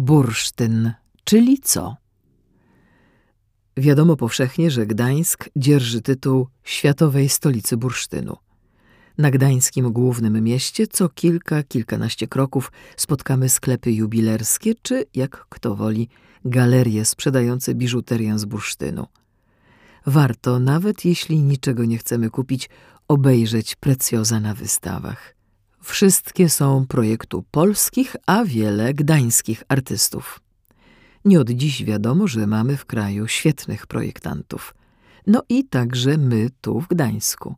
Bursztyn, czyli co? Wiadomo powszechnie, że Gdańsk dzierży tytuł światowej stolicy bursztynu. Na gdańskim głównym mieście co kilka, kilkanaście kroków spotkamy sklepy jubilerskie czy, jak kto woli, galerie sprzedające biżuterię z bursztynu. Warto, nawet jeśli niczego nie chcemy kupić, obejrzeć precjoza na wystawach. Wszystkie są projektu polskich, a wiele gdańskich artystów. Nie od dziś wiadomo, że mamy w kraju świetnych projektantów. No i także my tu w Gdańsku.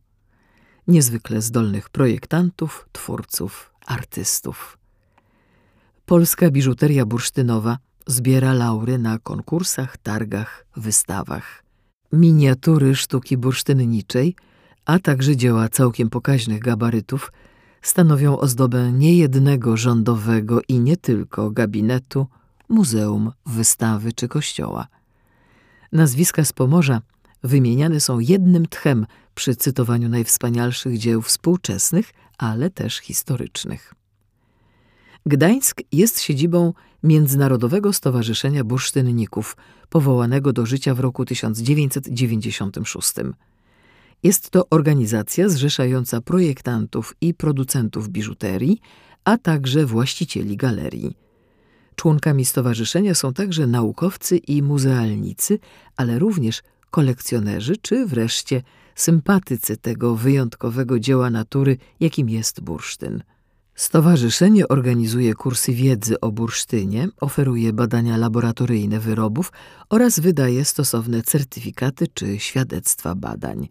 Niezwykle zdolnych projektantów, twórców, artystów. Polska biżuteria bursztynowa zbiera laury na konkursach, targach, wystawach. Miniatury sztuki bursztynniczej, a także dzieła całkiem pokaźnych gabarytów stanowią ozdobę niejednego rządowego i nie tylko gabinetu, muzeum, wystawy czy kościoła. Nazwiska z Pomorza wymieniane są jednym tchem przy cytowaniu najwspanialszych dzieł współczesnych, ale też historycznych. Gdańsk jest siedzibą Międzynarodowego Stowarzyszenia Bursztynników, powołanego do życia w roku 1996. Jest to organizacja zrzeszająca projektantów i producentów biżuterii, a także właścicieli galerii. Członkami stowarzyszenia są także naukowcy i muzealnicy, ale również kolekcjonerzy czy wreszcie sympatycy tego wyjątkowego dzieła natury, jakim jest bursztyn. Stowarzyszenie organizuje kursy wiedzy o bursztynie, oferuje badania laboratoryjne wyrobów oraz wydaje stosowne certyfikaty czy świadectwa badań.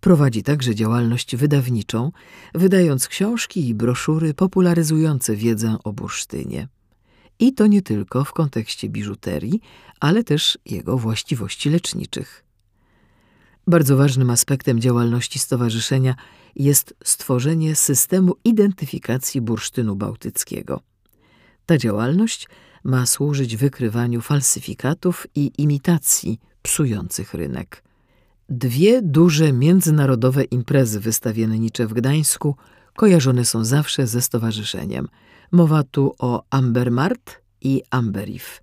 Prowadzi także działalność wydawniczą, wydając książki i broszury popularyzujące wiedzę o bursztynie. I to nie tylko w kontekście biżuterii, ale też jego właściwości leczniczych. Bardzo ważnym aspektem działalności stowarzyszenia jest stworzenie systemu identyfikacji bursztynu bałtyckiego. Ta działalność ma służyć wykrywaniu falsyfikatów i imitacji psujących rynek. Dwie duże międzynarodowe imprezy wystawiennicze w Gdańsku kojarzone są zawsze ze stowarzyszeniem. Mowa tu o Ambermart i Amberif.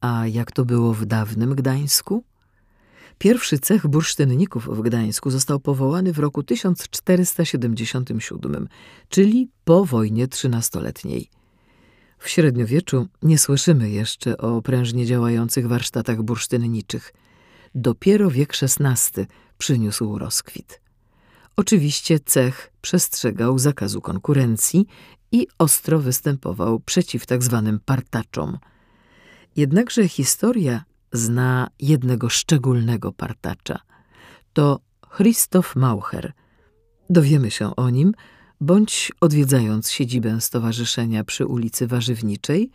A jak to było w dawnym Gdańsku? Pierwszy cech bursztynników w Gdańsku został powołany w roku 1477, czyli po wojnie trzynastoletniej. W średniowieczu nie słyszymy jeszcze o prężnie działających warsztatach bursztynniczych. Dopiero wiek XVI przyniósł rozkwit. Oczywiście cech przestrzegał zakazu konkurencji i ostro występował przeciw. Tak partaczom. Jednakże historia zna jednego szczególnego partacza. To Christoph Maucher. Dowiemy się o nim, bądź odwiedzając siedzibę stowarzyszenia przy ulicy Warzywniczej,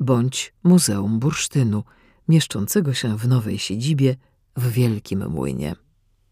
bądź Muzeum Bursztynu, mieszczącego się w nowej siedzibie w Wielkim Młynie.